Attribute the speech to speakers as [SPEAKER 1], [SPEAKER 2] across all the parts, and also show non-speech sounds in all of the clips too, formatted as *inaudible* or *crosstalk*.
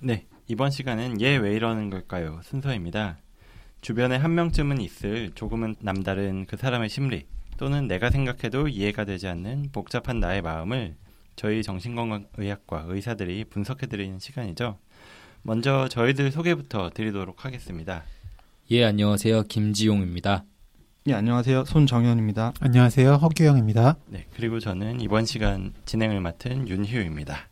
[SPEAKER 1] 네, 이번 시간은 얘 왜 이러는 걸까요? 순서입니다. 주변에 한 명쯤은 있을 조금은 남다른 그 사람의 심리 또는 내가 생각해도 이해가 되지 않는 복잡한 나의 마음을 저희 정신건강의학과 의사들이 분석해드리는 시간이죠. 먼저 저희들 소개부터 드리도록 하겠습니다.
[SPEAKER 2] 예, 안녕하세요. 김지용입니다.
[SPEAKER 3] 예, 안녕하세요. 손정현입니다.
[SPEAKER 4] 안녕하세요. 허규영입니다.
[SPEAKER 1] 네, 그리고 저는 이번 시간 진행을 맡은 윤희우입니다.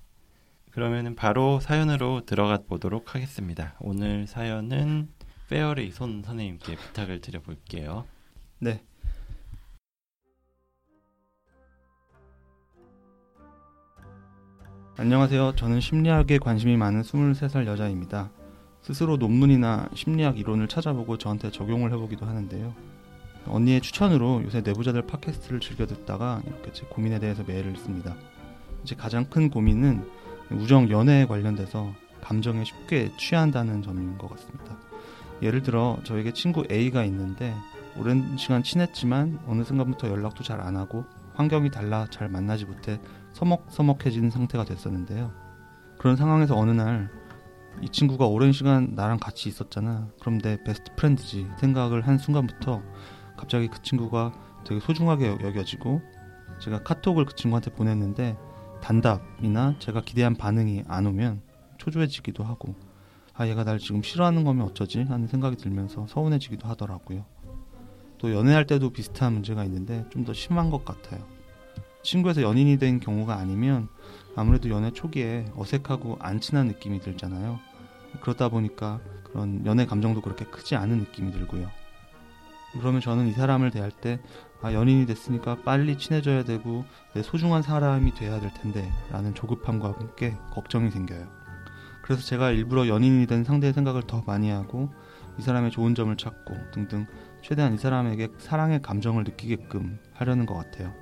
[SPEAKER 1] 그러면 바로 사연으로 들어가 보도록 하겠습니다. 오늘 사연은 페어리 손 선생님께 부탁을 드려볼게요.
[SPEAKER 3] 네. 안녕하세요. 저는 심리학에 관심이 많은 23살 여자입니다. 스스로 논문이나 심리학 이론을 찾아보고 저한테 적용을 해보기도 하는데요. 언니의 추천으로 요새 내부자들 팟캐스트를 즐겨 듣다가 이렇게 제 고민에 대해서 메일을 씁니다. 이제 가장 큰 고민은 우정 연애에 관련돼서 감정에 쉽게 취한다는 점인 것 같습니다. 예를 들어 저에게 친구 A가 있는데 오랜 시간 친했지만 어느 순간부터 연락도 잘 안 하고 환경이 달라 잘 만나지 못해 서먹서먹해진 상태가 됐었는데요. 그런 상황에서 어느 날 이 친구가 오랜 시간 나랑 같이 있었잖아. 그럼 내 베스트 프렌드지 생각을 한 순간부터 갑자기 그 친구가 되게 소중하게 여겨지고 제가 카톡을 그 친구한테 보냈는데 단답이나 제가 기대한 반응이 안 오면 초조해지기도 하고 아 얘가 날 지금 싫어하는 거면 어쩌지 하는 생각이 들면서 서운해지기도 하더라고요. 또 연애할 때도 비슷한 문제가 있는데 좀 더 심한 것 같아요. 친구에서 연인이 된 경우가 아니면 아무래도 연애 초기에 어색하고 안 친한 느낌이 들잖아요. 그러다 보니까 그런 연애 감정도 그렇게 크지 않은 느낌이 들고요. 그러면 저는 이 사람을 대할 때 아, 연인이 됐으니까 빨리 친해져야 되고 내 소중한 사람이 돼야 될 텐데 라는 조급함과 함께 걱정이 생겨요. 그래서 제가 일부러 연인이 된 상대의 생각을 더 많이 하고 이 사람의 좋은 점을 찾고 등등 최대한 이 사람에게 사랑의 감정을 느끼게끔 하려는 것 같아요.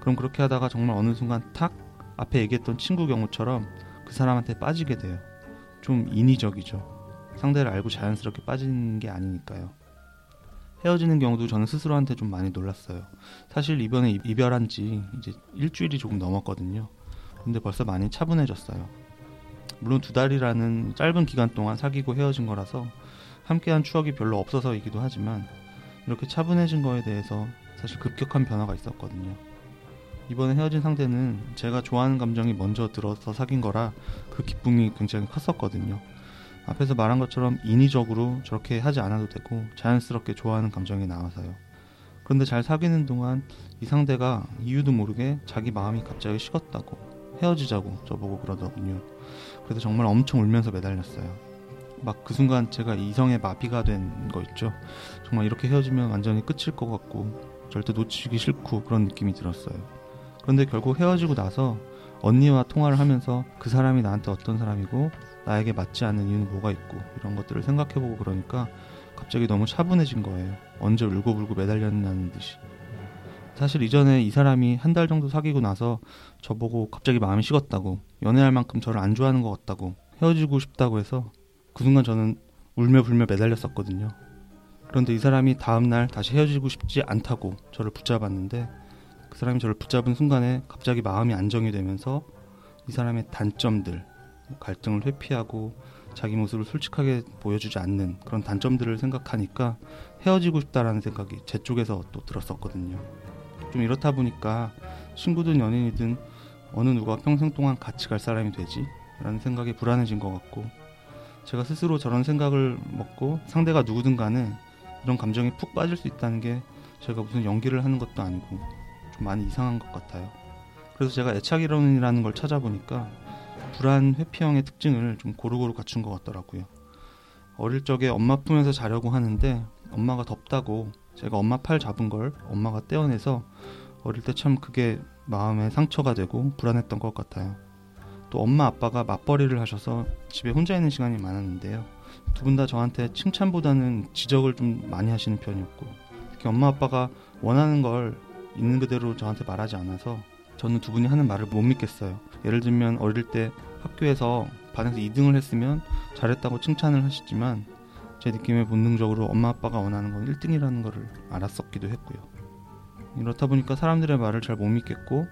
[SPEAKER 3] 그럼 그렇게 하다가 정말 어느 순간 탁 앞에 얘기했던 친구 경우처럼 그 사람한테 빠지게 돼요. 좀 인위적이죠. 상대를 알고 자연스럽게 빠지는 게 아니니까요. 헤어지는 경우도 저는 스스로한테 좀 많이 놀랐어요. 사실 이번에 이별한 지 이제 일주일이 조금 넘었거든요. 근데 벌써 많이 차분해졌어요. 물론 두 달이라는 짧은 기간 동안 사귀고 헤어진 거라서 함께한 추억이 별로 없어서이기도 하지만 이렇게 차분해진 거에 대해서 사실 급격한 변화가 있었거든요. 이번에 헤어진 상대는 제가 좋아하는 감정이 먼저 들어서 사귄 거라 그 기쁨이 굉장히 컸었거든요. 앞에서 말한 것처럼 인위적으로 저렇게 하지 않아도 되고 자연스럽게 좋아하는 감정이 나와서요. 그런데 잘 사귀는 동안 이 상대가 이유도 모르게 자기 마음이 갑자기 식었다고 헤어지자고 저보고 그러더군요. 그래서 정말 엄청 울면서 매달렸어요. 막 그 순간 제가 이성의 마비가 된 거 있죠. 정말 이렇게 헤어지면 완전히 끝일 것 같고 절대 놓치기 싫고 그런 느낌이 들었어요. 그런데 결국 헤어지고 나서 언니와 통화를 하면서 그 사람이 나한테 어떤 사람이고 나에게 맞지 않는 이유는 뭐가 있고 이런 것들을 생각해보고 그러니까 갑자기 너무 차분해진 거예요. 언제 울고불고 매달렸나는 듯이. 사실 이전에 이 사람이 한 달 정도 사귀고 나서 저보고 갑자기 마음이 식었다고 연애할 만큼 저를 안 좋아하는 것 같다고 헤어지고 싶다고 해서 그 순간 저는 울며 불며 매달렸었거든요. 그런데 이 사람이 다음날 다시 헤어지고 싶지 않다고 저를 붙잡았는데 그 사람이 저를 붙잡은 순간에 갑자기 마음이 안정이 되면서 이 사람의 단점들, 갈등을 회피하고 자기 모습을 솔직하게 보여주지 않는 그런 단점들을 생각하니까 헤어지고 싶다라는 생각이 제 쪽에서 또 들었었거든요. 좀 이렇다 보니까 친구든 연인이든 어느 누가 평생 동안 같이 갈 사람이 되지? 라는 생각이 불안해진 것 같고 제가 스스로 저런 생각을 먹고 상대가 누구든 간에 이런 감정에 푹 빠질 수 있다는 게 제가 무슨 연기를 하는 것도 아니고 좀 많이 이상한 것 같아요. 그래서 제가 애착 이론이라는 걸 찾아보니까 불안 회피형의 특징을 좀 고루고루 갖춘 것 같더라고요. 어릴 적에 엄마 품에서 자려고 하는데 엄마가 덥다고 제가 엄마 팔 잡은 걸 엄마가 떼어내서 어릴 때 참 그게 마음에 상처가 되고 불안했던 것 같아요. 또 엄마 아빠가 맞벌이를 하셔서 집에 혼자 있는 시간이 많았는데요. 두 분 다 저한테 칭찬보다는 지적을 좀 많이 하시는 편이었고 특히 엄마 아빠가 원하는 걸 있는 그대로 저한테 말하지 않아서 저는 두 분이 하는 말을 못 믿겠어요. 예를 들면 어릴 때 학교에서 반에서 2등을 했으면 잘했다고 칭찬을 하시지만 제 느낌에 본능적으로 엄마 아빠가 원하는 건 1등이라는 것을 알았었기도 했고요. 이렇다 보니까 사람들의 말을 잘 못 믿겠고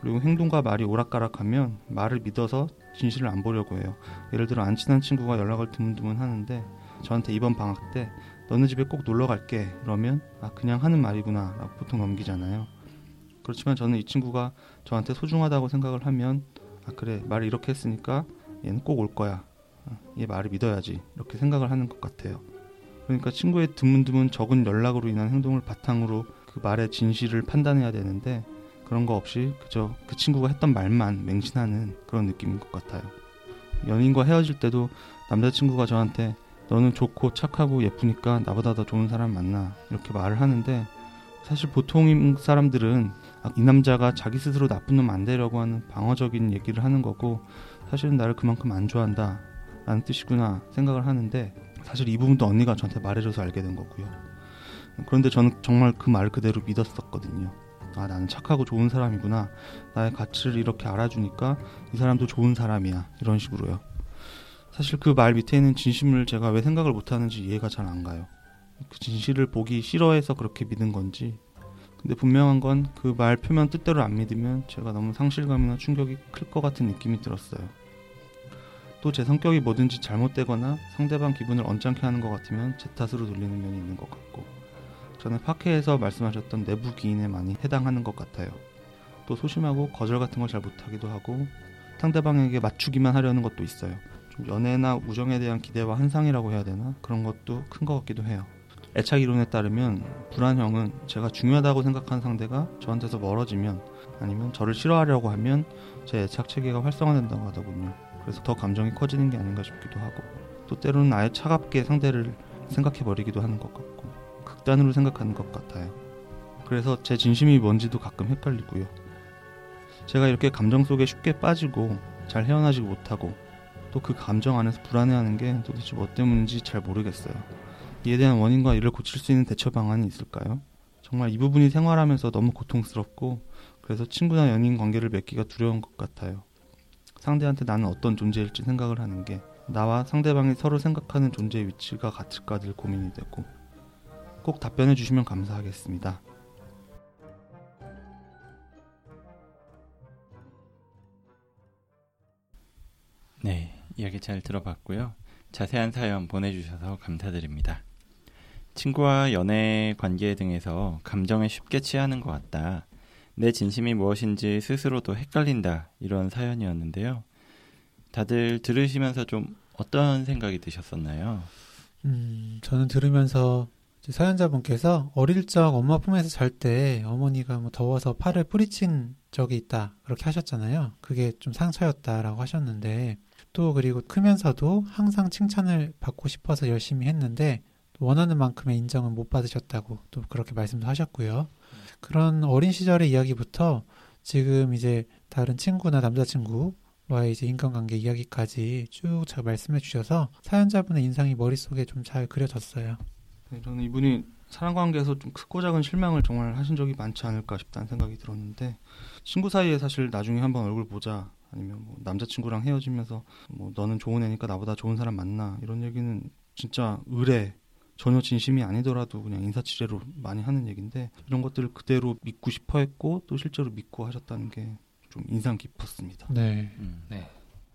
[SPEAKER 3] 그리고 행동과 말이 오락가락하면 말을 믿어서 진실을 안 보려고 해요. 예를 들어 안 친한 친구가 연락을 드문드문 하는데 저한테 이번 방학 때 너네 집에 꼭 놀러 갈게 그러면 아 그냥 하는 말이구나 라고 보통 넘기잖아요. 그렇지만 저는 이 친구가 저한테 소중하다고 생각을 하면 아 그래 말을 이렇게 했으니까 얘는 꼭 올 거야. 아, 얘 말을 믿어야지 이렇게 생각을 하는 것 같아요. 그러니까 친구의 드문드문 적은 연락으로 인한 행동을 바탕으로 그 말의 진실을 판단해야 되는데 그런 거 없이 그저 그 친구가 했던 말만 맹신하는 그런 느낌인 것 같아요. 연인과 헤어질 때도 남자친구가 저한테 너는 좋고 착하고 예쁘니까 나보다 더 좋은 사람 만나 이렇게 말을 하는데 사실 보통 사람들은 아, 이 남자가 자기 스스로 나쁜 놈 안 되려고 하는 방어적인 얘기를 하는 거고 사실은 나를 그만큼 안 좋아한다 라는 뜻이구나 생각을 하는데 사실 이 부분도 언니가 저한테 말해줘서 알게 된 거고요. 그런데 저는 정말 그 말 그대로 믿었었거든요. 아, 나는 착하고 좋은 사람이구나. 나의 가치를 이렇게 알아주니까 이 사람도 좋은 사람이야. 이런 식으로요. 사실 그 말 밑에 있는 진심을 제가 왜 생각을 못하는지 이해가 잘 안 가요. 그 진실을 보기 싫어해서 그렇게 믿은 건지. 근데 분명한 건 그 말 표면 뜻대로 안 믿으면 제가 너무 상실감이나 충격이 클 것 같은 느낌이 들었어요. 또 제 성격이 뭐든지 잘못되거나 상대방 기분을 언짢게 하는 것 같으면 제 탓으로 돌리는 면이 있는 것 같고 저는 파케에서 말씀하셨던 내부 기인에 많이 해당하는 것 같아요. 또 소심하고 거절 같은 걸 잘 못하기도 하고 상대방에게 맞추기만 하려는 것도 있어요. 좀 연애나 우정에 대한 기대와 환상이라고 해야 되나 그런 것도 큰 것 같기도 해요. 애착 이론에 따르면 불안형은 제가 중요하다고 생각하는 상대가 저한테서 멀어지면 아니면 저를 싫어하려고 하면 제 애착 체계가 활성화된다고 하더군요. 그래서 더 감정이 커지는 게 아닌가 싶기도 하고 또 때로는 아예 차갑게 상대를 생각해 버리기도 하는 것 같고 극단으로 생각하는 것 같아요. 그래서 제 진심이 뭔지도 가끔 헷갈리고요. 제가 이렇게 감정 속에 쉽게 빠지고 잘 헤어나지 못하고 또 그 감정 안에서 불안해하는 게 도대체 뭐 때문인지 잘 모르겠어요. 이에 대한 원인과 이를 고칠 수 있는 대처 방안이 있을까요? 정말 이 부분이 생활하면서 너무 고통스럽고 그래서 친구나 연인 관계를 맺기가 두려운 것 같아요. 상대한테 나는 어떤 존재일지 생각을 하는 게 나와 상대방이 서로 생각하는 존재의 위치가 같을까 늘 고민이 되고 꼭 답변해 주시면 감사하겠습니다.
[SPEAKER 1] 네, 이야기 잘 들어봤고요. 자세한 사연 보내주셔서 감사드립니다. 친구와 연애 관계 등에서 감정에 쉽게 취하는 것 같다. 내 진심이 무엇인지 스스로도 헷갈린다. 이런 사연이었는데요. 다들 들으시면서 좀 어떤 생각이 드셨었나요?
[SPEAKER 4] 음, 저는 들으면서 사연자분께서 어릴 적 엄마 품에서 잘 때 어머니가 뭐 더워서 팔을 뿌리친 적이 있다 그렇게 하셨잖아요. 그게 좀 상처였다라고 하셨는데 또 그리고 크면서도 항상 칭찬을 받고 싶어서 열심히 했는데 원하는 만큼의 인정은 못 받으셨다고 또 그렇게 말씀도 하셨고요. 그런 어린 시절의 이야기부터 지금 이제 다른 친구나 남자친구와의 이제 인간관계 이야기까지 쭉 잘 말씀해 주셔서 사연자분의 인상이 머릿속에 좀 잘 그려졌어요.
[SPEAKER 3] 네, 저는 이분이 사랑 관계에서 좀 크고 작은 실망을 정말 하신 적이 많지 않을까 싶다는 생각이 들었는데 친구 사이에 사실 나중에 한번 얼굴 보자 아니면 뭐 남자친구랑 헤어지면서 뭐 너는 좋은 애니까 나보다 좋은 사람 만나 이런 얘기는 진짜 의뢰 전혀 진심이 아니더라도 그냥 인사치레로 많이 하는 얘기인데 이런 것들을 그대로 믿고 싶어 했고 또 실제로 믿고 하셨다는 게 좀 인상 깊었습니다.
[SPEAKER 4] 네.
[SPEAKER 1] 음.
[SPEAKER 2] 네.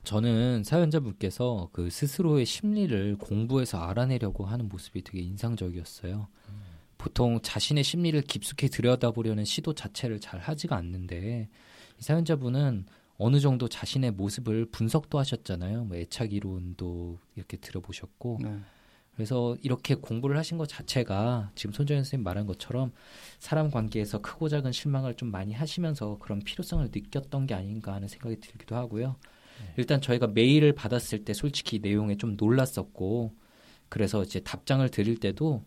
[SPEAKER 2] 저는 사연자분께서 그 스스로의 심리를 공부해서 알아내려고 하는 모습이 되게 인상적이었어요. 보통 자신의 심리를 깊숙이 들여다보려는 시도 자체를 잘 하지가 않는데 이 사연자분은 어느 정도 자신의 모습을 분석도 하셨잖아요. 뭐 애착 이론도 이렇게 들어보셨고
[SPEAKER 3] 네.
[SPEAKER 2] 그래서 이렇게 공부를 하신 것 자체가 지금 손정현 선생님 말한 것처럼 사람 관계에서 크고 작은 실망을 좀 많이 하시면서 그런 필요성을 느꼈던 게 아닌가 하는 생각이 들기도 하고요. 일단 저희가 메일을 받았을 때 솔직히 내용에 좀 놀랐었고 그래서 이제 답장을 드릴 때도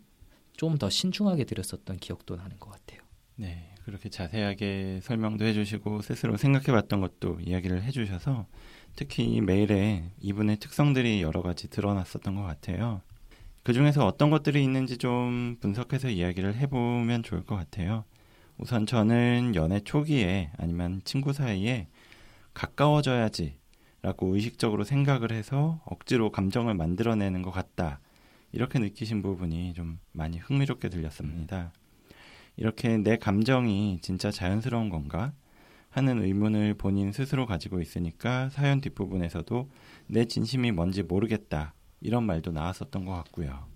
[SPEAKER 2] 좀 더 신중하게 드렸었던 기억도 나는 것 같아요.
[SPEAKER 1] 네, 그렇게 자세하게 설명도 해주시고 스스로 생각해봤던 것도 이야기를 해주셔서 특히 이 메일에 이분의 특성들이 여러 가지 드러났었던 것 같아요. 그 중에서 어떤 것들이 있는지 좀 분석해서 이야기를 해보면 좋을 것 같아요. 우선 저는 연애 초기에 아니면 친구 사이에 가까워져야지 라고 의식적으로 생각을 해서 억지로 감정을 만들어내는 것 같다. 이렇게 느끼신 부분이 좀 많이 흥미롭게 들렸습니다. 이렇게 내 감정이 진짜 자연스러운 건가? 하는 의문을 본인 스스로 가지고 있으니까 사연 뒷부분에서도 내 진심이 뭔지 모르겠다 이런 말도 나왔었던 것 같고요.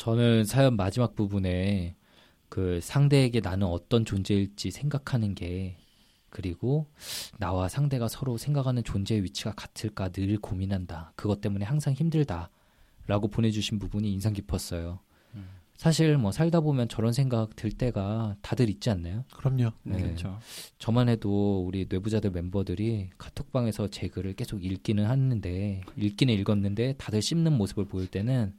[SPEAKER 2] 저는 사연 마지막 부분에 그 상대에게 나는 어떤 존재일지 생각하는 게 그리고 나와 상대가 서로 생각하는 존재의 위치가 같을까 늘 고민한다. 그것 때문에 항상 힘들다. 라고 보내주신 부분이 인상 깊었어요.
[SPEAKER 1] 음.
[SPEAKER 2] 사실 뭐 살다 보면 저런 생각 들 때가 다들 있지 않나요?
[SPEAKER 4] 그럼요.
[SPEAKER 2] 네.
[SPEAKER 1] 그렇죠.
[SPEAKER 2] 저만 해도 우리 뇌부자들 멤버들이 카톡방에서 제 글을 계속 읽기는 하는데 읽기는 읽었는데 다들 씹는 모습을 보일 때는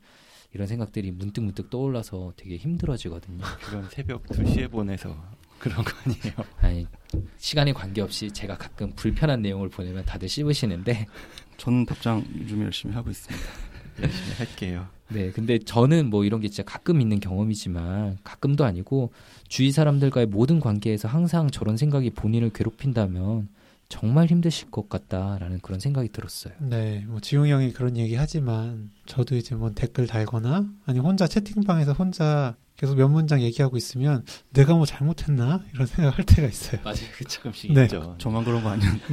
[SPEAKER 2] 이런 생각들이 문득 문득 떠올라서 되게 힘들어지거든요. *laughs*
[SPEAKER 1] 그건 새벽 2시에 보내서 그런 거 아니에요.
[SPEAKER 2] 아니 시간이 관계없이 제가 가끔 불편한 내용을 보내면 다들 씹으시는데
[SPEAKER 3] 저는 답장 요즘 열심히 하고 있습니다.
[SPEAKER 1] 열심히 할게요.
[SPEAKER 2] 네 근데 저는 뭐 이런 게 진짜 가끔 있는 경험이지만 가끔도 아니고 주위 사람들과의 모든 관계에서 항상 저런 생각이 본인을 괴롭힌다면 정말 힘드실 것 같다라는 그런 생각이 들었어요.
[SPEAKER 4] 네, 뭐 지용이 형이 그런 얘기 하지만 저도 이제 뭐 댓글 달거나 아니 혼자 채팅방에서 혼자 계속 몇 문장 얘기하고 있으면 내가 뭐 잘못했나 이런 생각할 때가 있어요.
[SPEAKER 2] 맞아요,
[SPEAKER 1] 조금씩
[SPEAKER 4] 네.
[SPEAKER 1] 있죠.
[SPEAKER 3] 저만 그런 거 아니었는데.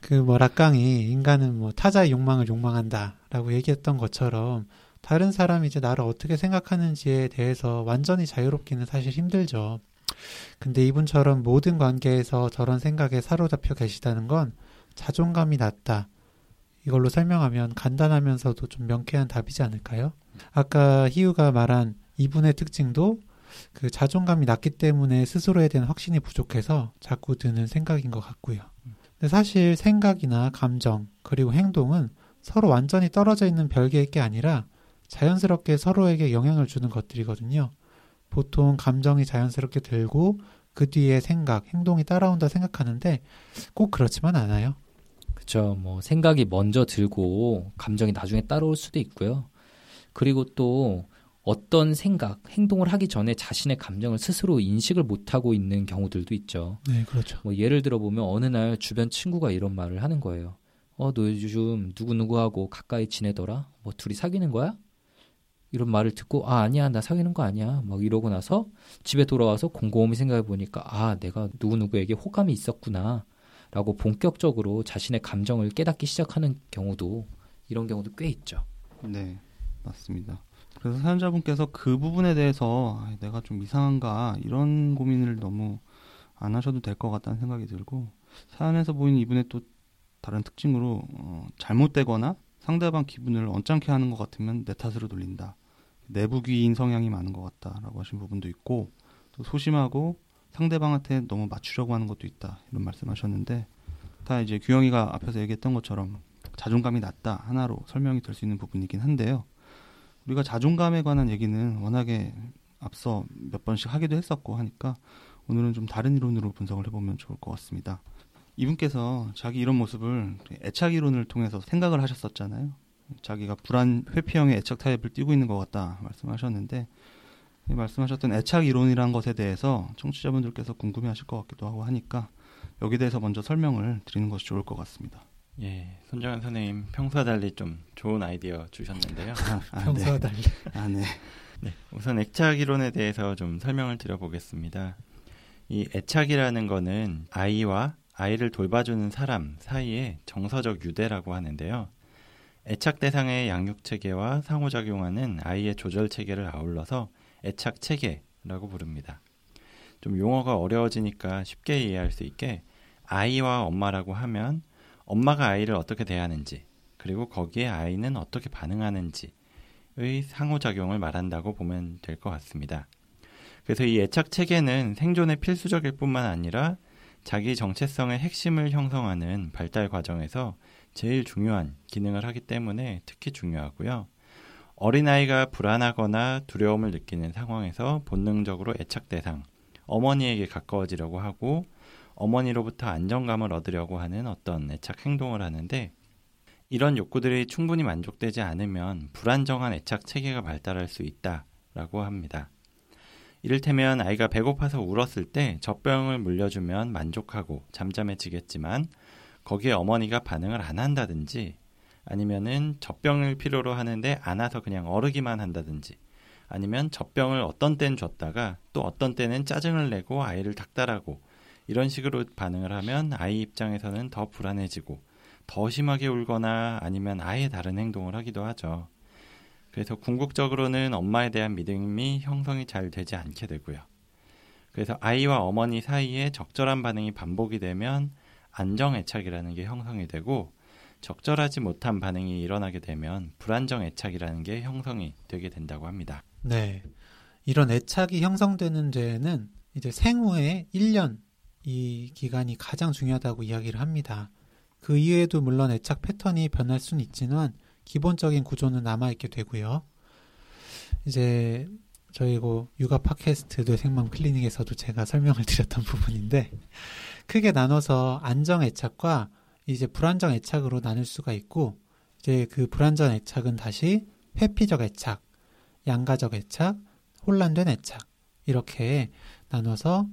[SPEAKER 4] 그뭐 락강이 인간은 뭐 타자의 욕망을 욕망한다라고 얘기했던 것처럼 다른 사람이 이제 나를 어떻게 생각하는지에 대해서 완전히 자유롭기는 사실 힘들죠. 근데 이분처럼 모든 관계에서 저런 생각에 사로잡혀 계시다는 건 자존감이 낮다. 이걸로 설명하면 간단하면서도 좀 명쾌한 답이지 않을까요? 아까 희우가 말한 이분의 특징도 그 자존감이 낮기 때문에 스스로에 대한 확신이 부족해서 자꾸 드는 생각인 것 같고요. 근데 사실 생각이나 감정 그리고 행동은 서로 완전히 떨어져 있는 별개의 게 아니라 자연스럽게 서로에게 영향을 주는 것들이거든요. 보통 감정이 자연스럽게 들고 그 뒤에 생각, 행동이 따라온다 생각하는데 꼭 그렇지만 않아요.
[SPEAKER 2] 그렇죠. 뭐 생각이 먼저 들고 감정이 나중에 따라올 수도 있고요. 그리고 또 어떤 생각, 행동을 하기 전에 자신의 감정을 스스로 인식을 못하고 있는 경우들도 있죠.
[SPEAKER 4] 네, 그렇죠.
[SPEAKER 2] 뭐 예를 들어 보면 어느 날 주변 친구가 이런 말을 하는 거예요. 어, 너 요즘 누구누구하고 가까이 지내더라? 뭐 둘이 사귀는 거야? 이런 말을 듣고 아 아니야 나 사귀는 거 아니야 막 이러고 나서 집에 돌아와서 곰곰이 생각해 보니까 아 내가 누구누구에게 호감이 있었구나 라고 본격적으로 자신의 감정을 깨닫기 시작하는 경우도 이런 경우도 꽤 있죠.
[SPEAKER 3] 네, 맞습니다. 그래서 사연자분께서 그 부분에 대해서 아, 내가 좀 이상한가 이런 고민을 너무 안 하셔도 될 것 같다는 생각이 들고 사연에서 보이는 이분의 또 다른 특징으로 어, 잘못되거나 상대방 기분을 언짢게 하는 것 같으면 내 탓으로 돌린다. 내부귀인 성향이 많은 것 같다라고 하신 부분도 있고 또 소심하고 상대방한테 너무 맞추려고 하는 것도 있다 이런 말씀하셨는데 다 이제 규영이가 앞에서 얘기했던 것처럼 자존감이 낮다 하나로 설명이 될 수 있는 부분이긴 한데요. 우리가 자존감에 관한 얘기는 워낙에 앞서 몇 번씩 하기도 했었고 하니까 오늘은 좀 다른 이론으로 분석을 해보면 좋을 것 같습니다. 이분께서 자기 이런 모습을 애착 이론을 통해서 생각을 하셨었잖아요. 자기가 불안 회피형의 애착 타입을 띠고 있는 것 같다 말씀하셨는데 이 말씀하셨던 애착 이론이라는 것에 대해서 청취자분들께서 궁금해하실 것 같기도 하고 하니까 여기 대해서 먼저 설명을 드리는 것이 좋을 것 같습니다.
[SPEAKER 1] 예, 손정현 선생님 평소와 달리 좀 좋은 아이디어 주셨는데요.
[SPEAKER 3] 아, 아,
[SPEAKER 4] 평소와
[SPEAKER 3] 네.
[SPEAKER 4] 달리.
[SPEAKER 3] 아, 네.
[SPEAKER 1] 네, 우선 애착 이론에 대해서 좀 설명을 드려보겠습니다. 이 애착이라는 거는 아이와 아이를 돌봐주는 사람 사이의 정서적 유대라고 하는데요. 애착 대상의 양육 체계와 상호작용하는 아이의 조절 체계를 아울러서 애착 체계라고 부릅니다. 좀 용어가 어려워지니까 쉽게 이해할 수 있게 아이와 엄마라고 하면 엄마가 아이를 어떻게 대하는지 그리고 거기에 아이는 어떻게 반응하는지의 상호작용을 말한다고 보면 될 것 같습니다. 그래서 이 애착 체계는 생존의 필수적일 뿐만 아니라 자기 정체성의 핵심을 형성하는 발달 과정에서 제일 중요한 기능을 하기 때문에 특히 중요하고요. 어린아이가 불안하거나 두려움을 느끼는 상황에서 본능적으로 애착 대상, 어머니에게 가까워지려고 하고 어머니로부터 안정감을 얻으려고 하는 어떤 애착 행동을 하는데 이런 욕구들이 충분히 만족되지 않으면 불안정한 애착 체계가 발달할 수 있다라고 합니다. 이를테면 아이가 배고파서 울었을 때 젖병을 물려주면 만족하고 잠잠해지겠지만 거기에 어머니가 반응을 안 한다든지 아니면은 젖병을 필요로 하는데 안아서 그냥 어르기만 한다든지 아니면 젖병을 어떤 땐 줬다가 또 어떤 때는 짜증을 내고 아이를 닥달하고 이런 식으로 반응을 하면 아이 입장에서는 더 불안해지고 더 심하게 울거나 아니면 아예 다른 행동을 하기도 하죠. 그래서 궁극적으로는 엄마에 대한 믿음이 형성이 잘 되지 않게 되고요. 그래서 아이와 어머니 사이에 적절한 반응이 반복이 되면 안정애착이라는 게 형성이 되고 적절하지 못한 반응이 일어나게 되면 불안정 애착이라는 게 형성이 되게 된다고 합니다.
[SPEAKER 4] 네. 이런 애착이 형성되는 데에는 이제 생후에 1년 이 기간이 가장 중요하다고 이야기를 합니다. 그 이외에도 물론 애착 패턴이 변할 수는 있지만 기본적인 구조는 남아있게 되고요. 이제 저희 고 육아 팟캐스트 뇌생맘 클리닉에서도 제가 설명을 드렸던 *laughs* 부분인데 크게 나눠서 안정 애착과 이제 불안정 애착으로 나눌 수가 있고 이제 그 불안정 애착은 다시 회피적 애착, 양가적 애착, 혼란된 애착 이렇게 나눠서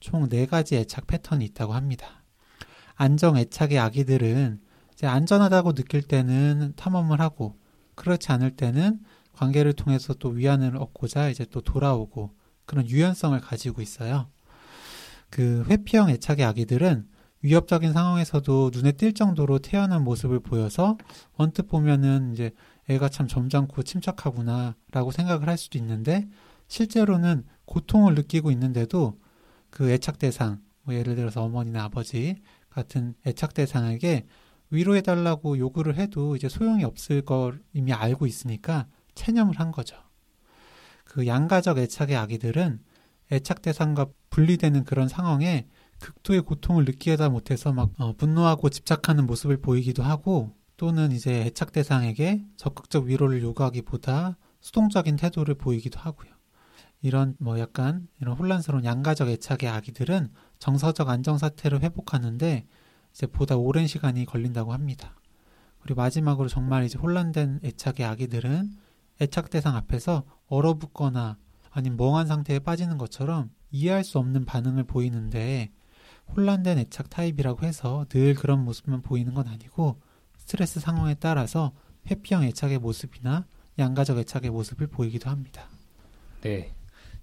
[SPEAKER 4] 총 네 가지 애착 패턴이 있다고 합니다. 안정 애착의 아기들은 이제 안전하다고 느낄 때는 탐험을 하고 그렇지 않을 때는 관계를 통해서 또 위안을 얻고자 이제 또 돌아오고 그런 유연성을 가지고 있어요. 그 회피형 애착의 아기들은 위협적인 상황에서도 눈에 띌 정도로 태어난 모습을 보여서 언뜻 보면은 이제 애가 참 점잖고 침착하구나라고 생각을 할 수도 있는데 실제로는 고통을 느끼고 있는데도 그 애착 대상, 뭐 예를 들어서 어머니나 아버지 같은 애착 대상에게 위로해달라고 요구를 해도 이제 소용이 없을 걸 이미 알고 있으니까 체념을 한 거죠. 그 양가적 애착의 아기들은 애착 대상과 분리되는 그런 상황에 극도의 고통을 느끼다 못해서 막 어, 분노하고 집착하는 모습을 보이기도 하고 또는 이제 애착 대상에게 적극적 위로를 요구하기보다 수동적인 태도를 보이기도 하고요. 이런 뭐 약간 이런 혼란스러운 양가적 애착의 아기들은 정서적 안정 사태를 회복하는데 이제 보다 오랜 시간이 걸린다고 합니다. 그리고 마지막으로 정말 이제 혼란된 애착의 아기들은 애착 대상 앞에서 얼어붙거나 아니면 멍한 상태에 빠지는 것처럼 이해할 수 없는 반응을 보이는데 혼란된 애착 타입이라고 해서 늘 그런 모습만 보이는 건 아니고 스트레스 상황에 따라서 회피형 애착의 모습이나 양가적 애착의 모습을 보이기도 합니다.
[SPEAKER 2] 네.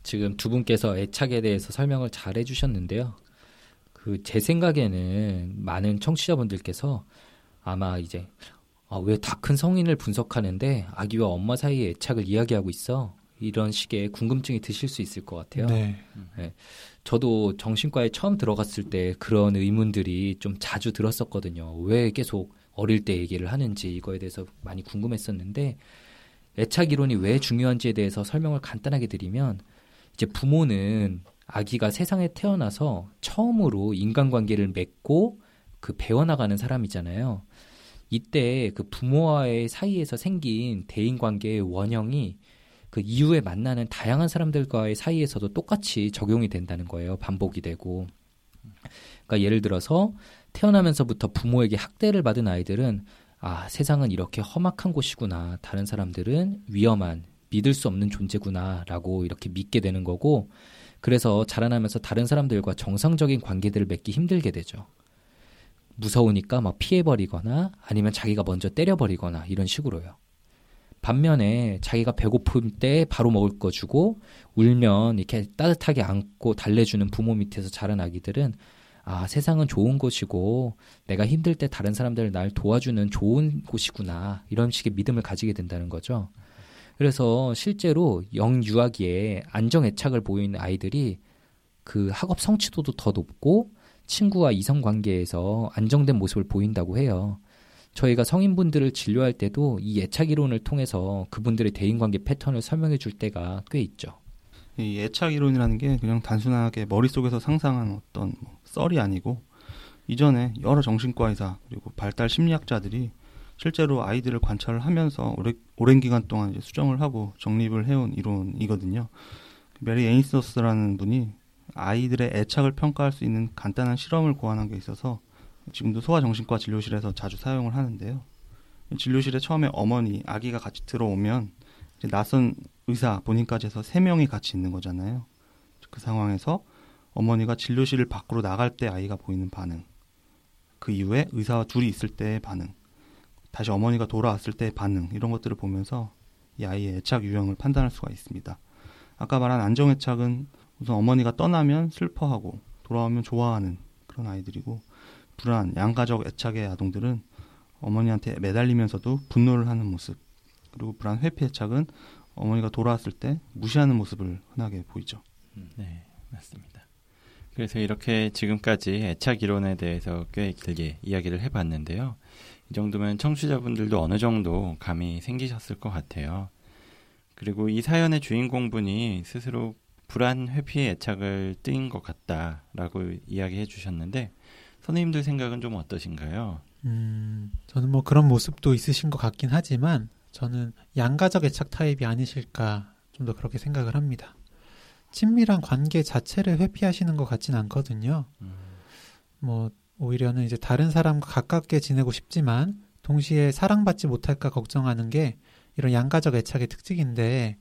[SPEAKER 2] 지금 두 분께서 애착에 대해서 설명을 잘 해주셨는데요. 그 제 생각에는 많은 청취자분들께서 아마 이제 아, 왜 다 큰 성인을 분석하는데 아기와 엄마 사이의 애착을 이야기하고 있어? 이런 식의 궁금증이 드실 수 있을 것 같아요.
[SPEAKER 4] 네.
[SPEAKER 2] 네. 저도 정신과에 처음 들어갔을 때 그런 의문들이 좀 자주 들었었거든요. 왜 계속 어릴 때 얘기를 하는지 이거에 대해서 많이 궁금했었는데 애착 이론이 왜 중요한지에 대해서 설명을 간단하게 드리면 이제 부모는 아기가 세상에 태어나서 처음으로 인간관계를 맺고 그 배워나가는 사람이잖아요. 이때 그 부모와의 사이에서 생긴 대인관계의 원형이 그 이후에 만나는 다양한 사람들과의 사이에서도 똑같이 적용이 된다는 거예요. 반복이 되고. 그러니까 예를 들어서 태어나면서부터 부모에게 학대를 받은 아이들은 아, 세상은 이렇게 험악한 곳이구나. 다른 사람들은 위험한, 믿을 수 없는 존재구나라고 이렇게 믿게 되는 거고 그래서 자라나면서 다른 사람들과 정상적인 관계들을 맺기 힘들게 되죠. 무서우니까 막 피해버리거나 아니면 자기가 먼저 때려버리거나 이런 식으로요. 반면에 자기가 배고플 때 바로 먹을 거 주고 울면 이렇게 따뜻하게 안고 달래주는 부모 밑에서 자란 아기들은 아, 세상은 좋은 곳이고 내가 힘들 때 다른 사람들 날 도와주는 좋은 곳이구나. 이런 식의 믿음을 가지게 된다는 거죠. 그래서 실제로 영유아기에 안정 애착을 보이는 아이들이 그 학업 성취도도 더 높고 친구와 이성 관계에서 안정된 모습을 보인다고 해요. 저희가 성인분들을 진료할 때도 이 애착 이론을 통해서 그분들의 대인관계 패턴을 설명해 줄 때가 꽤 있죠.
[SPEAKER 3] 이 애착 이론이라는 게 그냥 단순하게 머릿속에서 상상한 어떤 뭐 썰이 아니고 이전에 여러 정신과 의사 그리고 발달 심리학자들이 실제로 아이들을 관찰을 하면서 오래, 오랜 기간 동안 이제 수정을 하고 정립을 해온 이론이거든요. 메리 에인서스라는 분이 아이들의 애착을 평가할 수 있는 간단한 실험을 고안한 게 있어서 지금도 소아정신과 진료실에서 자주 사용을 하는데요. 진료실에 처음에 어머니, 아기가 같이 들어오면 낯선 의사 본인까지 해서 세 명이 같이 있는 거잖아요. 그 상황에서 어머니가 진료실을 밖으로 나갈 때 아이가 보이는 반응, 그 이후에 의사와 둘이 있을 때의 반응, 다시 어머니가 돌아왔을 때의 반응 이런 것들을 보면서 이 아이의 애착 유형을 판단할 수가 있습니다. 아까 말한 안정애착은 우선 어머니가 떠나면 슬퍼하고 돌아오면 좋아하는 그런 아이들이고 불안, 양가적 애착의 아동들은 어머니한테 매달리면서도 분노를 하는 모습 그리고 불안 회피 애착은 어머니가 돌아왔을 때 무시하는 모습을 흔하게 보이죠.
[SPEAKER 1] 네, 맞습니다. 그래서 이렇게 지금까지 애착 이론에 대해서 꽤 길게 이야기를 해봤는데요. 이 정도면 청취자분들도 어느 정도 감이 생기셨을 것 같아요. 그리고 이 사연의 주인공분이 스스로 불안 회피의 애착을 띈것 같다라고 이야기해 주셨는데 선생님들 생각은 좀 어떠신가요?
[SPEAKER 4] 음, 저는 뭐 그런 모습도 있으신 것 같긴 하지만 저는 양가적 애착 타입이 아니실까 좀 더 그렇게 생각을 합니다. 친밀한 관계 자체를 회피하시는 것 같진 않거든요.
[SPEAKER 1] 음,
[SPEAKER 4] 뭐 오히려는 이제 다른 사람과 가깝게 지내고 싶지만 동시에 사랑받지 못할까 걱정하는 게 이런 양가적 애착의 특징인데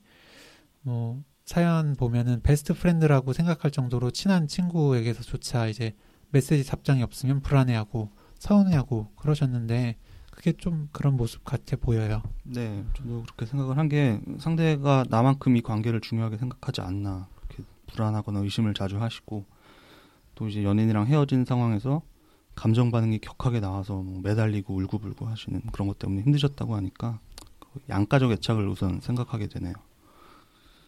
[SPEAKER 4] 뭐 사연 보면은 best friend라고 생각할 정도로 친한 친구에게서조차 이제 메시지 답장이 없으면 불안해하고 서운해하고 그러셨는데 그게 좀 그런 모습 같아 보여요.
[SPEAKER 3] 네, 저도 그렇게 생각을 한 게 상대가 나만큼 이 관계를 중요하게 생각하지 않나 그렇게 불안하거나 의심을 자주 하시고 또 이제 연인이랑 헤어진 상황에서 감정 반응이 격하게 나와서 뭐 매달리고 울고불고 하시는 그런 것 때문에 힘드셨다고 하니까 그 양가적 애착을 우선 생각하게 되네요.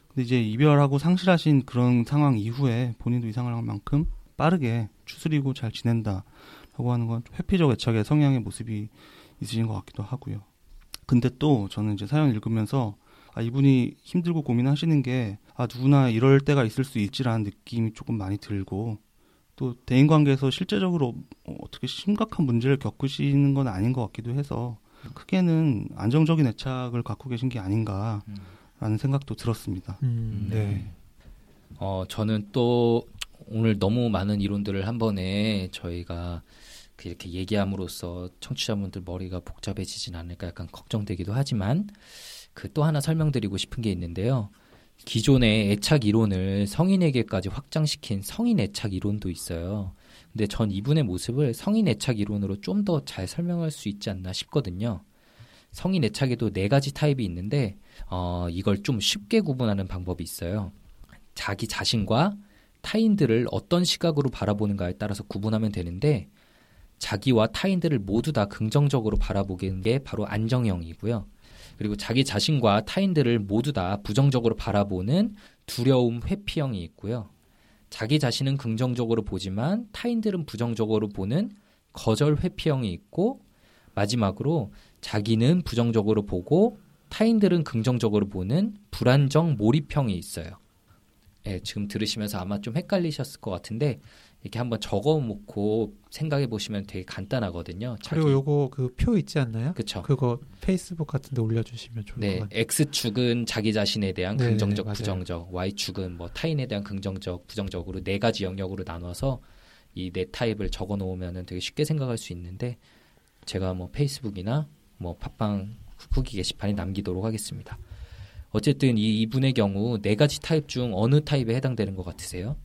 [SPEAKER 3] 근데 이제 이별하고 상실하신 그런 상황 이후에 본인도 이상을 한 만큼 빠르게 추스리고 잘 지낸다라고 하는 건 회피적 애착의 성향의 모습이 있으신 것 같기도 하고요. 근데 또 저는 이제 사연 읽으면서 아, 이분이 힘들고 고민하시는 게 아, 누구나 이럴 때가 있을 수 있지라는 느낌이 조금 많이 들고 또 대인 관계에서 실제적으로 어, 어떻게 심각한 문제를 겪으시는 건 아닌 것 같기도 해서 크게는 안정적인 애착을 갖고 계신 게 아닌가라는 생각도 들었습니다.
[SPEAKER 4] 음, 네.
[SPEAKER 2] 어, 저는 또 오늘 너무 많은 이론들을 한 번에 저희가 이렇게 얘기함으로써 청취자분들 머리가 복잡해지진 않을까 약간 걱정되기도 하지만 그 또 하나 설명드리고 싶은 게 있는데요. 기존의 애착 이론을 성인에게까지 확장시킨 성인 애착 이론도 있어요. 근데 전 이분의 모습을 성인 애착 이론으로 좀 더 잘 설명할 수 있지 않나 싶거든요. 성인 애착에도 네 가지 타입이 있는데 어, 이걸 좀 쉽게 구분하는 방법이 있어요. 자기 자신과 타인들을 어떤 시각으로 바라보는가에 따라서 구분하면 되는데 자기와 타인들을 모두 다 긍정적으로 바라보는 게 바로 안정형이고요. 그리고 자기 자신과 타인들을 모두 다 부정적으로 바라보는 두려움 회피형이 있고요. 자기 자신은 긍정적으로 보지만 타인들은 부정적으로 보는 거절 회피형이 있고 마지막으로 자기는 부정적으로 보고 타인들은 긍정적으로 보는 불안정 몰입형이 있어요. 예, 지금 들으시면서 아마 좀 헷갈리셨을 것 같은데 이렇게 한번 적어놓고 생각해 보시면 되게 간단하거든요.
[SPEAKER 4] 그리고 요거 그 표 있지 않나요?
[SPEAKER 2] 그쵸.
[SPEAKER 4] 그거 페이스북 같은데 올려주시면 좋을
[SPEAKER 2] 네,
[SPEAKER 4] 것 같아요.
[SPEAKER 2] X축은 자기 자신에 대한
[SPEAKER 4] 네,
[SPEAKER 2] 긍정적,
[SPEAKER 4] 네, 맞아요.
[SPEAKER 2] 부정적, Y축은 뭐 타인에 대한 긍정적, 부정적으로 네 가지 영역으로 나눠서 이 네 타입을 적어 놓으면 되게 쉽게 생각할 수 있는데 제가 뭐 페이스북이나 뭐 팟빵 후기 게시판에 남기도록 하겠습니다. 어쨌든 이 이분의 경우 네 가지 타입 중 어느 타입에 해당되는 것 같으세요?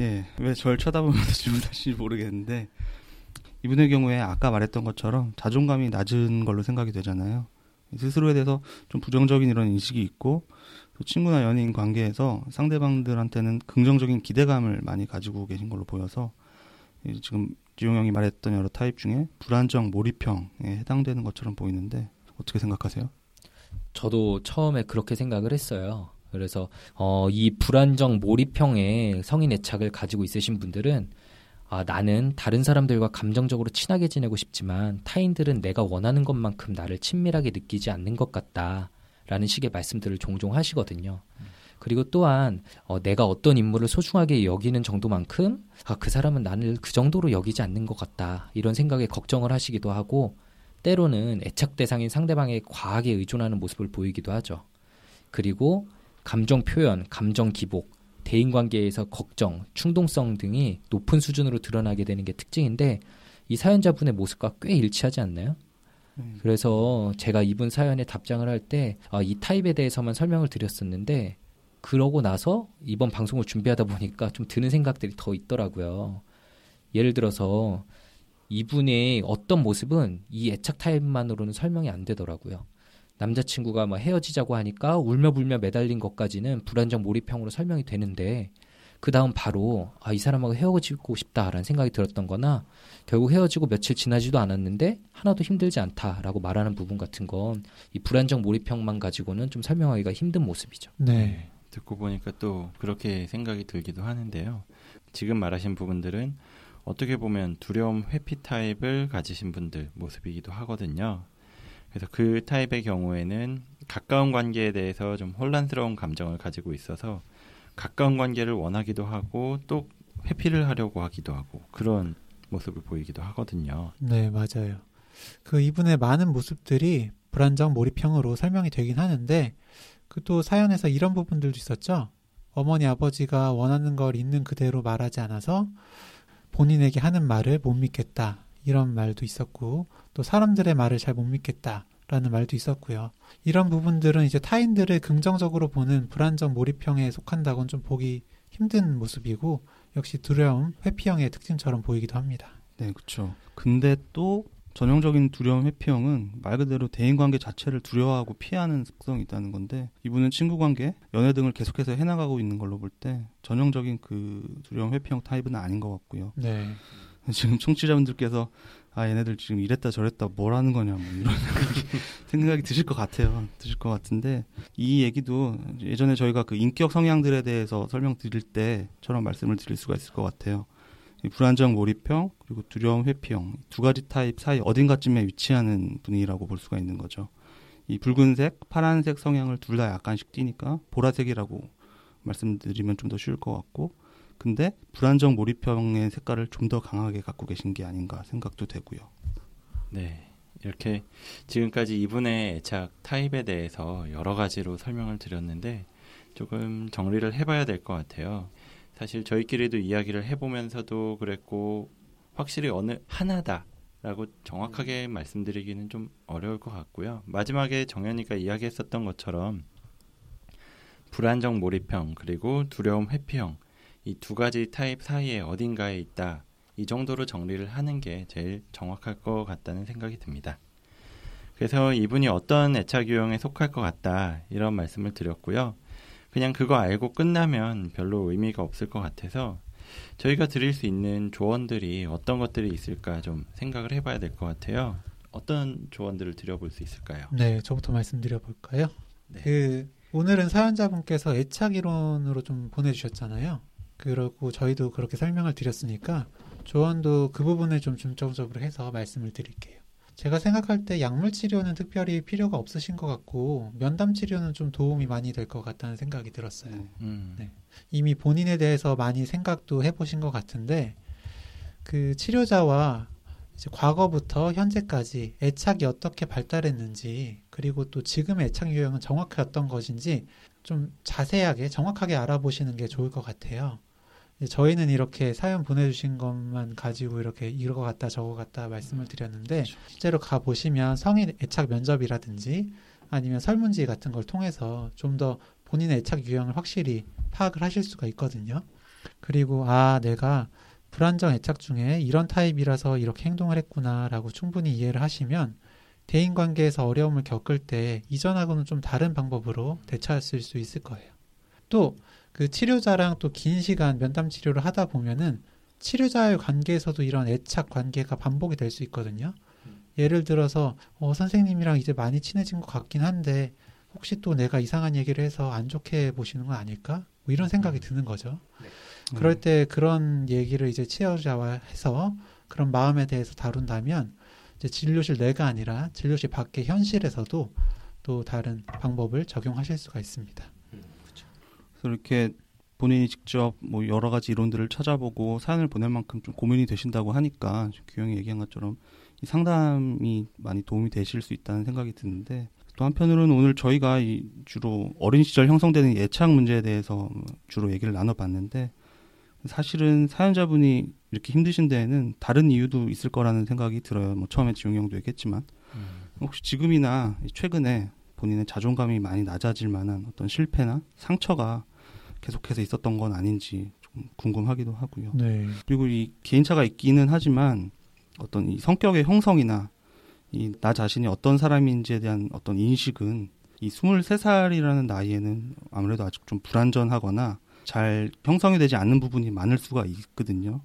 [SPEAKER 3] 예, 왜 저를 쳐다보면서 *laughs* 질문 하시는지 모르겠는데 이분의 경우에 아까 말했던 것처럼 자존감이 낮은 걸로 생각이 되잖아요. 스스로에 대해서 좀 부정적인 이런 인식이 있고 또 친구나 연인 관계에서 상대방들한테는 긍정적인 기대감을 많이 가지고 계신 걸로 보여서 이 지금 지용 형이 말했던 여러 타입 중에 불안정 몰입형에 해당되는 것처럼 보이는데 어떻게 생각하세요?
[SPEAKER 2] 저도 처음에 그렇게 생각을 했어요. 그래서 어, 이 불안정 몰입형의 성인 애착을 가지고 있으신 분들은 아, 나는 다른 사람들과 감정적으로 친하게 지내고 싶지만 타인들은 내가 원하는 것만큼 나를 친밀하게 느끼지 않는 것 같다 라는 식의 말씀들을 종종 하시거든요. 그리고 또한 어, 내가 어떤 인물을 소중하게 여기는 정도만큼 아, 그 사람은 나를 그 정도로 여기지 않는 것 같다 이런 생각에 걱정을 하시기도 하고 때로는 애착 대상인 상대방에 과하게 의존하는 모습을 보이기도 하죠. 그리고 감정 표현, 감정 기복, 대인 관계에서 걱정, 충동성 등이 높은 수준으로 드러나게 되는 게 특징인데 이 사연자분의 모습과 꽤 일치하지 않나요?
[SPEAKER 3] 음.
[SPEAKER 2] 그래서 제가 이분 사연에 답장을 할때 아, 이 타입에 대해서만 설명을 드렸었는데 그러고 나서 이번 방송을 준비하다 보니까 좀 드는 생각들이 더 있더라고요. 예를 들어서 이분의 어떤 모습은 이 애착 타입만으로는 설명이 안 되더라고요. 남자친구가 뭐 헤어지자고 하니까 울며불며 매달린 것까지는 불안정 몰입형으로 설명이 되는데 그 다음 바로 아, 이 사람하고 헤어지고 싶다라는 생각이 들었던 거나 결국 헤어지고 며칠 지나지도 않았는데 하나도 힘들지 않다라고 말하는 부분 같은 건 이 불안정 몰입형만 가지고는 좀 설명하기가 힘든 모습이죠.
[SPEAKER 4] 네.
[SPEAKER 1] 듣고 보니까 또 그렇게 생각이 들기도 하는데요. 지금 말하신 부분들은 어떻게 보면 두려움 회피 타입을 가지신 분들 모습이기도 하거든요. 그래서 그 타입의 경우에는 가까운 관계에 대해서 좀 혼란스러운 감정을 가지고 있어서 가까운 관계를 원하기도 하고 또 회피를 하려고 하기도 하고 그런 모습을 보이기도 하거든요.
[SPEAKER 4] 네, 맞아요. 그 이분의 많은 모습들이 불안정 몰입형으로 설명이 되긴 하는데 그 또 사연에서 이런 부분들도 있었죠. 어머니 아버지가 원하는 걸 있는 그대로 말하지 않아서 본인에게 하는 말을 못 믿겠다. 이런 말도 있었고 또 사람들의 말을 잘 못 믿겠다 라는 말도 있었고요. 이런 부분들은 이제 타인들을 긍정적으로 보는 불안정 몰입형에 속한다고는 좀 보기 힘든 모습이고 역시 두려움 회피형의 특징처럼 보이기도 합니다.
[SPEAKER 3] 네, 그렇죠. 근데 또 전형적인 두려움 회피형은 말 그대로 대인 관계 자체를 두려워하고 피하는 특성이 있다는 건데 이분은 친구 관계, 연애 등을 계속해서 해나가고 있는 걸로 볼 때 전형적인 그 두려움 회피형 타입은 아닌 것 같고요.
[SPEAKER 4] 네.
[SPEAKER 3] 지금 청취자분들께서 아 얘네들 지금 이랬다 저랬다 뭘 하는 거냐 뭐 이런 *laughs* 생각이, 생각이 드실 것 같아요. 드실 것 같은데 이 얘기도 예전에 저희가 그 인격 성향들에 대해서 설명드릴 때처럼 말씀을 드릴 수가 있을 것 같아요. 이 불안정 몰입형 그리고 두려움 회피형 두 가지 타입 사이 어딘가쯤에 위치하는 분이라고 볼 수가 있는 거죠. 이 붉은색, 파란색 성향을 둘 다 약간씩 띠니까 보라색이라고 말씀드리면 좀 더 쉬울 것 같고 근데 불안정 몰입형의 색깔을 좀 더 강하게 갖고 계신 게 아닌가 생각도 되고요.
[SPEAKER 1] 네. 이렇게 지금까지 이분의 애착 타입에 대해서 여러 가지로 설명을 드렸는데 조금 정리를 해봐야 될 것 같아요. 사실 저희끼리도 이야기를 해보면서도 그랬고 확실히 어느 하나다라고 정확하게 말씀드리기는 좀 어려울 것 같고요. 마지막에 정현이가 이야기했었던 것처럼 불안정 몰입형 그리고 두려움 회피형 이 두 가지 타입 사이에 어딘가에 있다. 이 정도로 정리를 하는 게 제일 정확할 것 같다는 생각이 듭니다. 그래서 이분이 어떤 애착 유형에 속할 것 같다 이런 말씀을 드렸고요. 그냥 그거 알고 끝나면 별로 의미가 없을 것 같아서 저희가 드릴 수 있는 조언들이 어떤 것들이 있을까 좀 생각을 해봐야 될 것 같아요. 어떤 조언들을 드려볼 수 있을까요?
[SPEAKER 4] 네, 저부터 말씀드려 볼까요?
[SPEAKER 1] 네.
[SPEAKER 4] 그 오늘은 사연자분께서 애착 이론으로 좀 보내주셨잖아요. 그리고 저희도 그렇게 설명을 드렸으니까 조언도 그 부분을 좀 중점적으로 해서 말씀을 드릴게요. 제가 생각할 때 약물 치료는 특별히 필요가 없으신 것 같고 면담 치료는 좀 도움이 많이 될 것 같다는 생각이 들었어요.
[SPEAKER 1] 음,
[SPEAKER 4] 네. 이미 본인에 대해서 많이 생각도 해보신 것 같은데 그 치료자와 이제 과거부터 현재까지 애착이 어떻게 발달했는지 그리고 또 지금의 애착 유형은 정확히 어떤 것인지 좀 자세하게 정확하게 알아보시는 게 좋을 것 같아요. 이제 저희는 이렇게 사연 보내주신 것만 가지고 이렇게 이거 같다 저거 같다 말씀을 드렸는데 실제로 가 보시면 성인 애착 면접이라든지 아니면 설문지 같은 걸 통해서 좀 더 본인의 애착 유형을 확실히 파악을 하실 수가 있거든요. 그리고 아 내가 불안정 애착 중에 이런 타입이라서 이렇게 행동을 했구나라고 충분히 이해를 하시면 대인 관계에서 어려움을 겪을 때 이전하고는 좀 다른 방법으로 대처하실 수 있을 거예요. 또 그 치료자랑 또 긴 시간 면담 치료를 하다 보면은 치료자의 관계에서도 이런 애착 관계가 반복이 될 수 있거든요. 예를 들어서 어, 선생님이랑 이제 많이 친해진 것 같긴 한데 혹시 또 내가 이상한 얘기를 해서 안 좋게 보시는 건 아닐까? 뭐 이런 생각이 드는 거죠. 그럴 때 그런 얘기를 이제 치료자와 해서 그런 마음에 대해서 다룬다면 이제 진료실 내가 아니라 진료실 밖의 현실에서도 또 다른 방법을 적용하실 수가 있습니다.
[SPEAKER 3] 그래서 이렇게 본인이 직접 뭐 여러 가지 이론들을 찾아보고 사연을 보낼 만큼 좀 고민이 되신다고 하니까 규영이 얘기한 것처럼 이 상담이 많이 도움이 되실 수 있다는 생각이 드는데 또 한편으로는 오늘 저희가 이 주로 어린 시절 형성되는 예착 문제에 대해서 주로 얘기를 나눠봤는데 사실은 사연자분이 이렇게 힘드신 데에는 다른 이유도 있을 거라는 생각이 들어요. 뭐 처음에 지용이 형도 얘기했지만
[SPEAKER 1] 음,
[SPEAKER 3] 혹시 지금이나 최근에 본인의 자존감이 많이 낮아질 만한 어떤 실패나 상처가 계속해서 있었던 건 아닌지 좀 궁금하기도 하고요.
[SPEAKER 4] 네.
[SPEAKER 3] 그리고 이 개인차가 있기는 하지만 어떤 이 성격의 형성이나 이 나 자신이 어떤 사람인지에 대한 어떤 인식은 이 23살이라는 나이에는 아무래도 아직 좀 불안전하거나 잘 형성이 되지 않는 부분이 많을 수가 있거든요.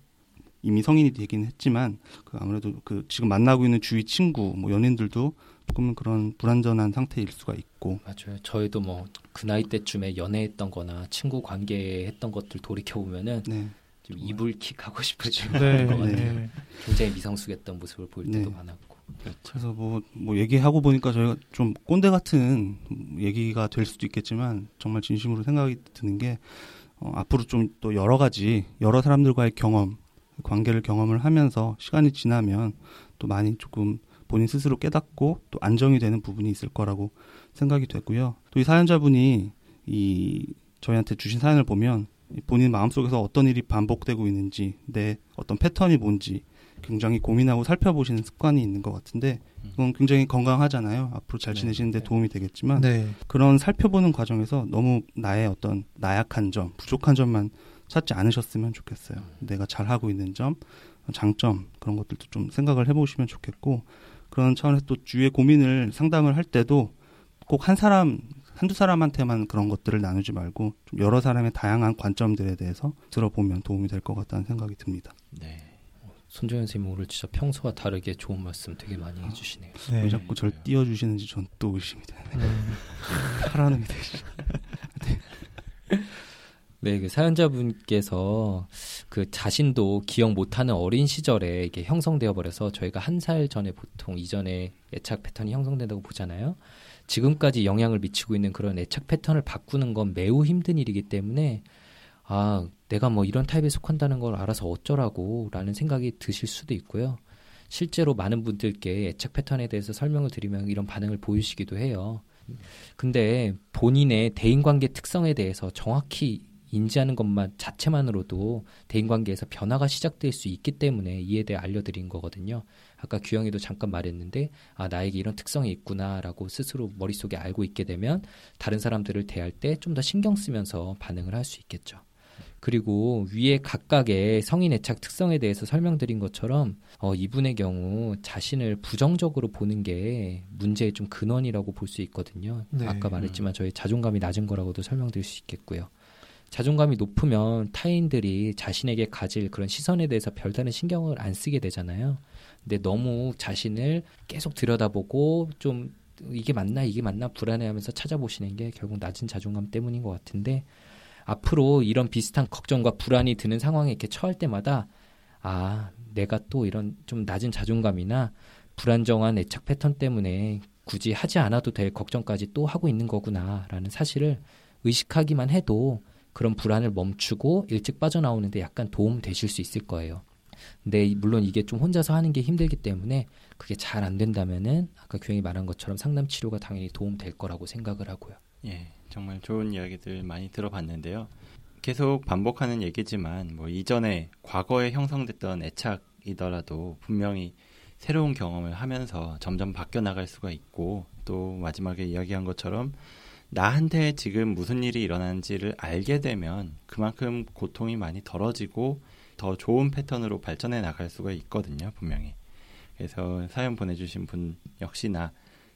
[SPEAKER 3] 이미 성인이 되긴 했지만 그 아무래도 그 지금 만나고 있는 주위 친구 뭐 연인들도 조금은 그런 불안전한 상태일 수가 있고
[SPEAKER 2] 맞아요. 저희도 뭐 그 나이 때쯤에 연애했던 거나 친구 관계했던 것들 돌이켜 보면은
[SPEAKER 3] 네.
[SPEAKER 2] 좀 이불킥 하고 싶을 때
[SPEAKER 4] 네,
[SPEAKER 2] 것 같아요.
[SPEAKER 4] 네.
[SPEAKER 2] 굉장히 미성숙했던 모습을 보일 때도
[SPEAKER 3] 네.
[SPEAKER 2] 많았고.
[SPEAKER 3] 그래서 뭐, 뭐 얘기하고 보니까 저희가 좀 꼰대 같은 얘기가 될 수도 있겠지만 정말 진심으로 생각이 드는 게 어, 앞으로 좀 또 여러 가지 여러 사람들과의 경험 관계를 경험을 하면서 시간이 지나면 또 많이 조금 본인 스스로 깨닫고 또 안정이 되는 부분이 있을 거라고 생각이 되고요. 또 이 사연자분이 이 저희한테 주신 사연을 보면 본인 마음속에서 어떤 일이 반복되고 있는지 내 어떤 패턴이 뭔지 굉장히 고민하고 살펴보시는 습관이 있는 것 같은데 그건 굉장히 건강하잖아요. 앞으로 잘
[SPEAKER 1] 네.
[SPEAKER 3] 지내시는데
[SPEAKER 2] 네.
[SPEAKER 3] 도움이 되겠지만
[SPEAKER 4] 네.
[SPEAKER 3] 그런 살펴보는 과정에서 너무 나의 어떤 나약한 점, 부족한 점만 찾지 않으셨으면 좋겠어요. 내가 잘하고 있는 점, 장점 그런 것들도 좀 생각을 해보시면 좋겠고 그런 차원에서 또 주위의 고민을 상담을 할 때도 꼭 한 사람 한두 사람한테만 그런 것들을 나누지 말고 좀 여러 사람의 다양한 관점들에 대해서 들어보면 도움이 될 것 같다는 생각이 듭니다.
[SPEAKER 1] 네.
[SPEAKER 2] 손정현 선생님 오늘 진짜 평소와 다르게 좋은 말씀 되게 많이 해주시네요.
[SPEAKER 4] 네.
[SPEAKER 3] 왜 자꾸 절 띄워주시는지 전 또 의심이 되네.
[SPEAKER 4] 음,
[SPEAKER 3] 하라는 게 되시.
[SPEAKER 2] 네, *laughs* *laughs* 그 사연자분께서 그 자신도 기억 못하는 어린 시절에 이게 형성되어 버려서 저희가 한 살 전에 보통 이전에 애착 패턴이 형성된다고 보잖아요. 지금까지 영향을 미치고 있는 그런 애착 패턴을 바꾸는 건 매우 힘든 일이기 때문에 아, 내가 뭐 이런 타입에 속한다는 걸 알아서 어쩌라고 라는 생각이 드실 수도 있고요. 실제로 많은 분들께 애착 패턴에 대해서 설명을 드리면 이런 반응을 보이시기도 해요. 근데 본인의 대인관계 특성에 대해서 정확히 인지하는 것만 자체만으로도 대인관계에서 변화가 시작될 수 있기 때문에 이에 대해 알려드린 거거든요. 아까 규영이도 잠깐 말했는데 아 나에게 이런 특성이 있구나라고 스스로 머릿속에 알고 있게 되면 다른 사람들을 대할 때 좀 더 신경 쓰면서 반응을 할 수 있겠죠. 그리고 위에 각각의 성인 애착 특성에 대해서 설명드린 것처럼 어, 이분의 경우 자신을 부정적으로 보는 게 문제의 좀 근원이라고 볼 수 있거든요.
[SPEAKER 4] 네.
[SPEAKER 2] 아까 말했지만 저희 자존감이 낮은 거라고도 설명드릴 수 있겠고요. 자존감이 높으면 타인들이 자신에게 가질 그런 시선에 대해서 별다른 신경을 안 쓰게 되잖아요. 근데 너무 자신을 계속 들여다보고 좀 이게 맞나 이게 맞나 불안해하면서 찾아보시는 게 결국 낮은 자존감 때문인 것 같은데 앞으로 이런 비슷한 걱정과 불안이 드는 상황에 이렇게 처할 때마다 아 내가 또 이런 좀 낮은 자존감이나 불안정한 애착 패턴 때문에 굳이 하지 않아도 될 걱정까지 또 하고 있는 거구나라는 사실을 의식하기만 해도 그런 불안을 멈추고 일찍 빠져나오는데 약간 도움 되실 수 있을 거예요. 근데 물론 이게 좀 혼자서 하는 게 힘들기 때문에 그게 잘 안 된다면은 아까 규영이 말한 것처럼 상담 치료가 당연히 도움 될 거라고 생각을 하고요.
[SPEAKER 1] 예, 정말 좋은 이야기들 많이 들어봤는데요. 계속 반복하는 얘기지만 뭐 이전에 과거에 형성됐던 애착이더라도 분명히 새로운 경험을 하면서 점점 바뀌어 나갈 수가 있고 또 마지막에 이야기한 것처럼 나한테 지금 무슨 일이 일어나는지를 알게 되면 그만큼 고통이 많이 덜어지고 더 좋은 패턴으로 발전해 나갈 수가 있거든요, 분명히. 그래서 사연 보내주신 분 역시나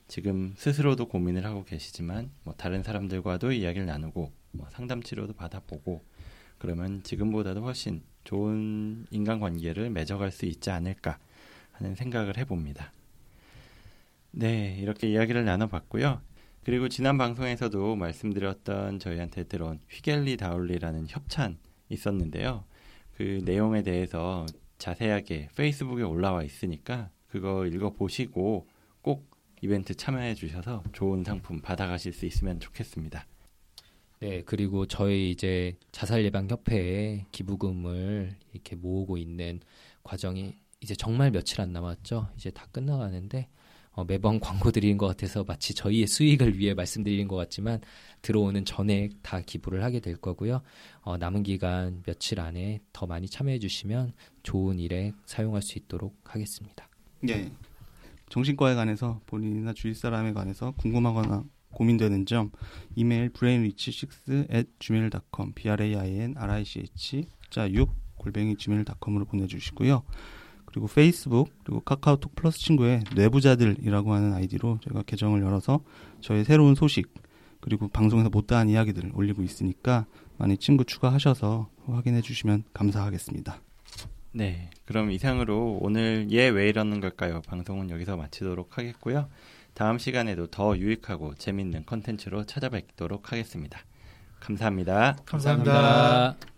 [SPEAKER 1] 지금 스스로도 고민을 하고 계시지만 뭐 다른 사람들과도 이야기를 나누고 뭐 상담 치료도 받아보고 그러면 지금보다도 훨씬 좋은 인간관계를 맺어갈 수 있지 않을까 하는 생각을 해봅니다. 네, 이렇게 이야기를 나눠봤고요. 그리고 지난 방송에서도 말씀드렸던 저희한테 들어온 휘겔리 다울리라는 협찬 있었는데요. 그 내용에 대해서 자세하게 페이스북에 올라와 있으니까 그거 읽어보시고 꼭 이벤트 참여해 주셔서 좋은 상품 받아가실 수 있으면 좋겠습니다.
[SPEAKER 2] 네, 그리고 저희 이제 자살 예방 협회에 기부금을 이렇게 모으고 있는 과정이 이제 정말 며칠 안 남았죠. 이제 다 끝나가는데 어, 매번 광고 드리는 것 같아서 마치 저희의 수익을 위해 말씀드리는 것 같지만 들어오는 전액 다 기부를 하게 될 거고요. 어, 남은 기간 며칠 안에 더 많이 참여해 주시면 좋은 일에 사용할 수 있도록 하겠습니다.
[SPEAKER 3] 예. 정신과에 관해서 본인이나 주위 사람에 관해서 궁금하거나 고민되는 점 이메일 brainrich6 at gmail.com b r a i n r i c h 자 6 골뱅이 gmail.com으로 보내주시고요. 그리고 페이스북 그리고 카카오톡 플러스 친구에 뇌부자들이라고 하는 아이디로 제가 계정을 열어서 저의 새로운 소식 그리고 방송에서 못다한 이야기들을 올리고 있으니까 많이 친구 추가하셔서 확인해 주시면 감사하겠습니다.
[SPEAKER 1] 네, 그럼 이상으로 오늘 얘 왜 이러는 걸까요? 방송은 여기서 마치도록 하겠고요. 다음 시간에도 더 유익하고 재밌는 컨텐츠로 찾아뵙도록 하겠습니다. 감사합니다.
[SPEAKER 4] 감사합니다.
[SPEAKER 2] 감사합니다.